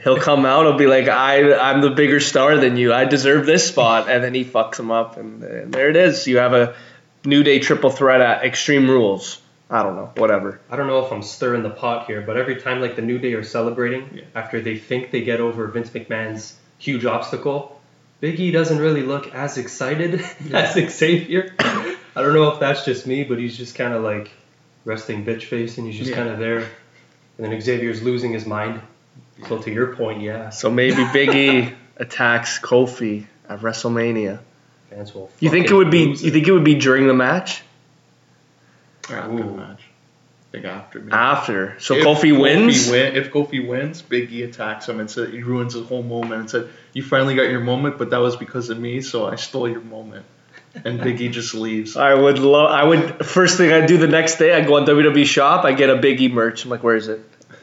He'll come out. He'll be like, "I I'm the bigger star than you. I deserve this spot," and then he fucks him up, and, and there it is. You have a New Day triple threat at Extreme Rules. I don't know, whatever. I don't know if I'm stirring the pot here, but every time like the New Day are celebrating Yeah. after they think they get over Vince McMahon's huge obstacle, Big E doesn't really look as excited as Xavier. I don't know if that's just me, but he's just kind of like resting bitch face, and he's just Yeah. kind of there. And then Xavier's losing his mind. So to your point, yeah, So maybe Big E attacks Kofi at WrestleMania. Fans will. You think it would be? lose You think it would be during the match? Or after Ooh. the match. I think after. maybe. After. So If Kofi wins. win, if Kofi wins, Big E attacks him and said he ruins his whole moment and said, "You finally got your moment, but that was because of me, so I stole your moment." And Big E just leaves. I would love. I would. First thing I do the next day, I go on WWE Shop. I get a Biggie merch. I'm like, where is it?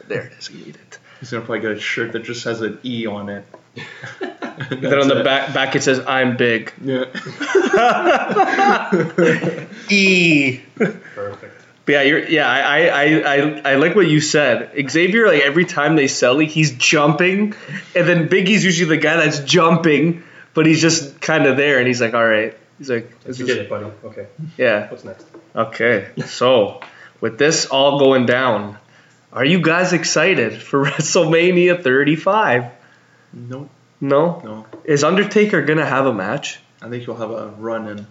There it is. You need it. He's gonna probably get a shirt that just has an E on it. And then on the back, back it says, "I'm big." Yeah. E. Perfect. But yeah, you're, yeah, I, I, I, I like what you said. Xavier, like every time they sell it, he's jumping, and then Big E's usually the guy that's jumping, but he's just kind of there, and he's like, all right. He's like, this You is, did it, buddy. Okay. yeah, What's next? okay. So with this all going down, are you guys excited for WrestleMania 35? No, No. no. Is Undertaker gonna have a match? I think he'll have a run in.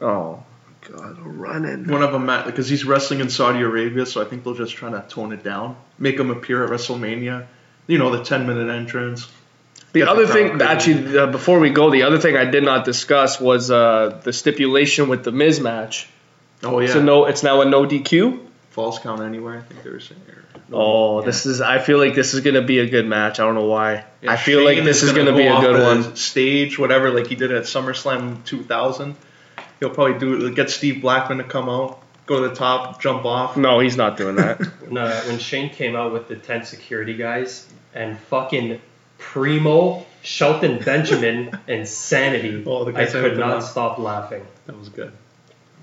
Oh God, a run-in. One of them at because he's wrestling in Saudi Arabia, so I think they'll just try to tone it down, make him appear at WrestleMania. You know, the ten minute entrance. The Get the other crowd thing, crazy. actually, uh, before we go, the other thing I did not discuss was uh, the stipulation with the Miz match. Oh yeah, It's a no. It's now a no DQ. false count anywhere. I think they were saying. or- no, Oh, yeah. this is. I feel like this is gonna be a good match. I don't know why. Yeah, I feel Shane like this is gonna gonna, be go a good one. Stage, whatever, like he did at SummerSlam 2000. He'll probably do get Steve Blackman to come out, go to the top, jump off. No, he's not doing that. When, uh, when Shane came out with the 10 security guys and fucking Primo, Shelton Benjamin, and Sanity, Oh, I could not been on. stop laughing. That was good.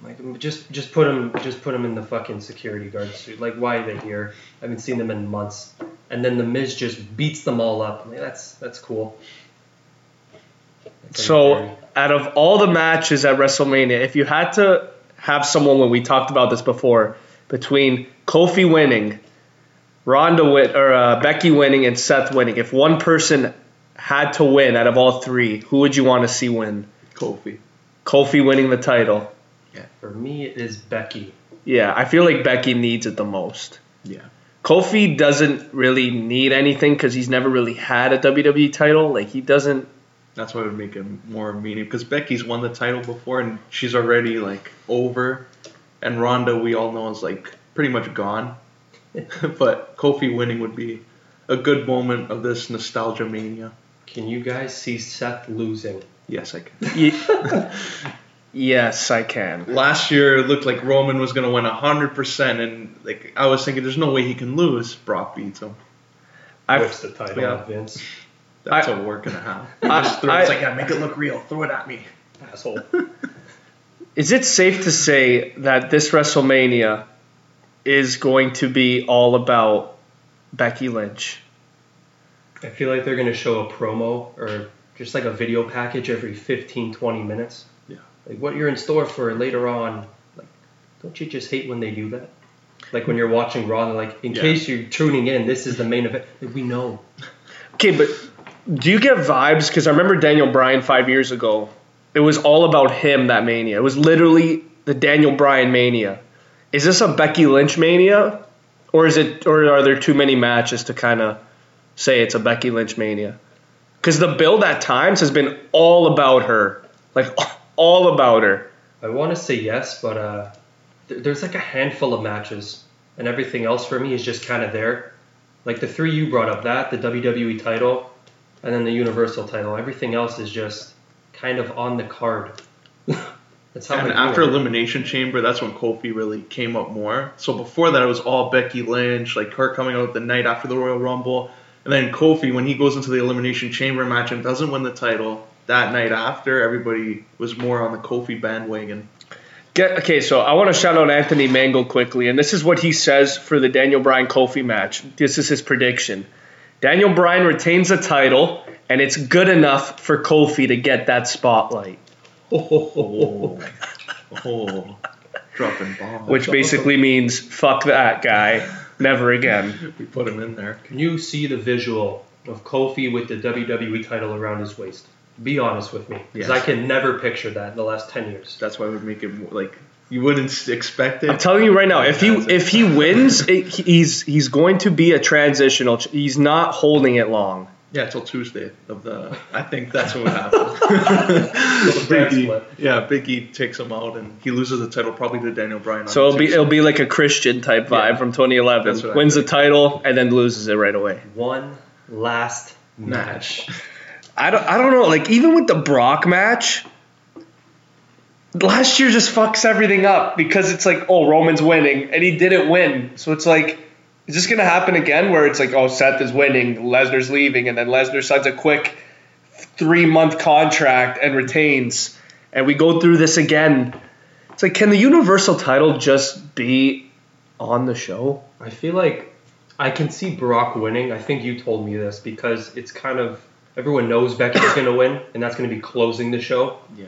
Like just just put him just put him in the fucking security guard suit. Like why are they here? I haven't seen them in months. And then the Miz just beats them all up. I'm like, that's that's cool. That's so, very- out of all the matches at WrestleMania, if you had to have someone, when we talked about this before, between Kofi winning, Ronda win, or uh, Becky winning, and Seth winning, if one person had to win out of all three, who would you want to see win? Kofi. Kofi winning the title. Yeah, for me it is Becky. Yeah, I feel like Becky needs it the most. Yeah. Kofi doesn't really need anything because he's never really had a WWE title. Like he doesn't. That's why it would make it more meaning because Becky's won the title before and she's already like over, and Ronda we all know is like pretty much gone. but Kofi winning would be a good moment of this nostalgia mania. Can you guys see Seth losing? Yes, I can. Yes, I can. Last year it looked like Roman was gonna win hundred percent, and like I was thinking, there's no way he can lose. Brock beats him. I Whips the title yeah. Vince. That's I- what we're gonna have. I- Just throw, I- it's like yeah, make it look real. Throw it at me. Asshole. Is it safe to say that this WrestleMania is going to be all about Becky Lynch? I feel like they're going to show a promo or just like a video package every 15, 20 minutes. Yeah. Like what you're in store for later on. Like, don't you just hate when they do that? Like when you're watching Raw, like, in Yeah. case you're tuning in, this is the main event. Like, we know. Okay, but do you get vibes? Because I remember Daniel Bryan five years ago. It was all about him that mania. It was literally the Daniel Bryan mania. Is this a Becky Lynch mania, or is it, or are there too many matches to kind of say it's a Becky Lynch mania? Because the build at times has been all about her, like all about her. I want to say yes, but uh, th- there's like a handful of matches, and everything else for me is just kind of there. Like the three you brought up, that the WWE title, and then the Universal title. Everything else is just kind of on the card. That's how And after feel. Elimination Chamber, that's when Kofi really came up more. So before that, it was all Becky Lynch, like her coming out the night after the Royal Rumble. And then Kofi, when he goes into the Elimination Chamber match and doesn't win the title, that night after, everybody was more on the Kofi bandwagon. Get, okay, so I want to shout out Anthony Mango quickly, and this is what he says for the Daniel Bryan Kofi match. This is his prediction. Daniel Bryan retains the title, and it's good enough for Kofi to get that spotlight, Oh, oh dropping bombs. which basically means fuck that guy, never again. we put him in there. Can you see the visual of Kofi with the WWE title around his waist? Be honest with me, because Yes. I can never picture that in the last ten years. That's why it would make it like you wouldn't expect it. I'm telling you right now, if he if he wins, it, he's he's going to be a transitional. He's not holding it long. Yeah, till Tuesday of the. I think that's what would happen. Big E, yeah, Big E takes him out and he loses the title probably to Daniel Bryan. So it'll be it'll be like a Christian type vibe Yeah. from 2011. That's what I Wins the title and then loses it right away. One last match. I don't I don't know. Like even with the Brock match, last year just fucks everything up because it's like oh Roman's winning and he didn't win. So it's like is this gonna happen again where it's like oh Seth is winning, Lesnar's leaving, and then Lesnar signs a quick three month contract and retains, and we go through this again. It's like can the Universal title just be on the show? I feel like I can see Brock winning. I think you told me this because it's kind of everyone knows Becky's going to win, and that's going to be closing the show. Yeah.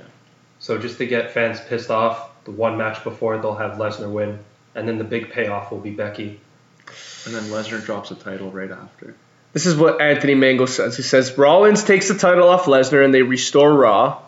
So just to get fans pissed off, the one match before they'll have Lesnar win, and then the big payoff will be Becky. And then Lesnar drops a title right after. This is what Anthony Mango says. He says Rollins takes the title off Lesnar and they restore Raw,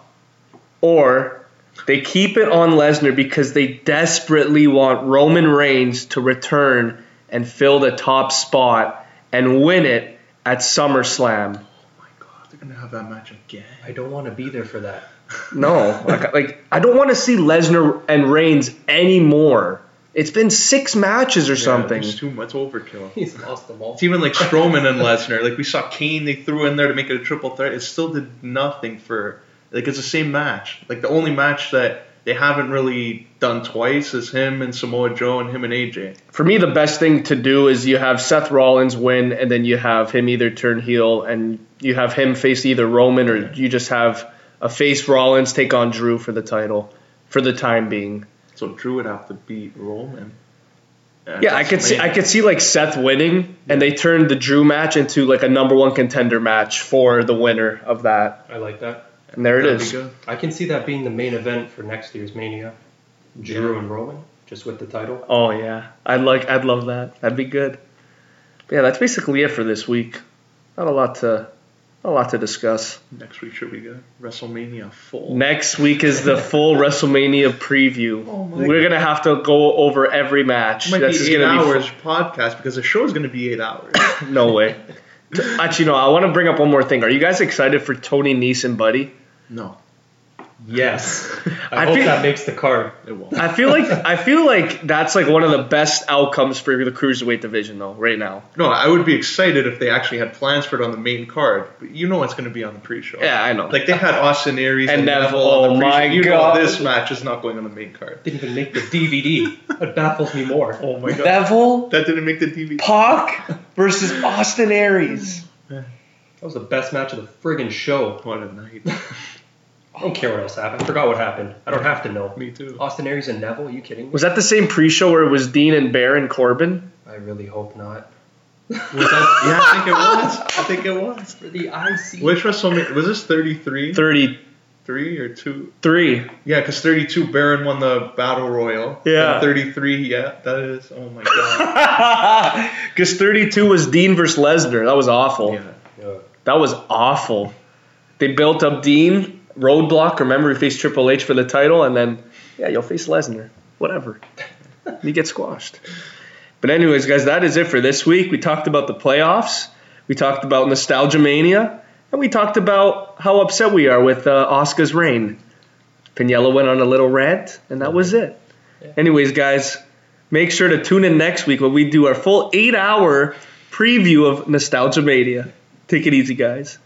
or they keep it on Lesnar because they desperately want Roman Reigns to return and fill the top spot and win it at SummerSlam. Oh my god, they're gonna have that match again. I don't want to be there for that. No, like, like I don't want to see Lesnar and Reigns anymore. It's been six matches or something. It's too much overkill. He's lost them all. It's even like Strowman and Lesnar. Like we saw Kane, they threw in there to make it a triple threat. It still did nothing for. Like it's the same match. Like the only match that they haven't really done twice is him and Samoa Joe and him and AJ. For me, the best thing to do is you have Seth Rollins win, and then you have him either turn heel, and you have him face either Roman, or you just have a face Rollins take on Drew for the title for the time being. So Drew would have to beat Roman. at Yeah, I could see, I could see like Seth winning, and they turn the Drew match into like a number one contender match for the winner of that, I like that. and there it That'd be is. good. I can see that being the main event for next year's Mania. Drew Yeah. and Roman, just with the title. Oh yeah, I'd like, I'd love that. That'd be good. But yeah, that's basically it for this week. Not a lot to, not a lot to discuss. Next week should be good. WrestleMania full. Next week is the full WrestleMania preview. Oh my We're gonna have to go over every match. It might That's be eight gonna hours podcast because the show is going to be eight hours. no way. Actually, no. I want to bring up one more thing. Are you guys excited for Tony Nese and Buddy? no, Yes. I, I hope feel- that makes the card. it won't. I feel like I feel like that's like one of the best outcomes for the cruiserweight division though. Right now. No, I would be excited if they actually had plans for it on the main card. But you know it's going to be on the pre-show. Yeah, I know. Like they had Austin Aries And and, Neville, Neville. on the oh pre-show. my you God. know this match is not going on the main card. Didn't even make the DVD. that baffles me more. Oh my god, Neville, that didn't make the DVD. Pac versus Austin Aries. That was the best match of the friggin' show. What a night. I don't care what else happened. I forgot what happened. I don't have to know. Me too. Austin Aries and Neville? Are you kidding me? Was that the same pre-show where it was Dean and Bear and Corbin? I really hope not. Was that? Yeah, I think it was. I think it was. For the IC. Which WrestleMania was this? 33, Thirty-three. or two? 3. Yeah, because 32 Baron won the Battle Royal. Yeah. And 33, yeah, that is. Oh my god. Because 32 was Dean versus Lesnar. That was awful. yeah. Yeah. That was awful. They built up Dean, Roadblock. Remember, he faced Triple H for the title, and then, yeah, you'll face Lesnar. Whatever. you get squashed. But, anyways, guys, that is it for this week. We talked about the playoffs, we talked about Nostalgia Mania, and we talked about how upset we are with uh, Asuka's reign. Pagniello went on a little rant, and that was it. Yeah. Anyways, guys, make sure to tune in next week when we do our full eight hour preview of Nostalgia Mania. Take it easy, guys.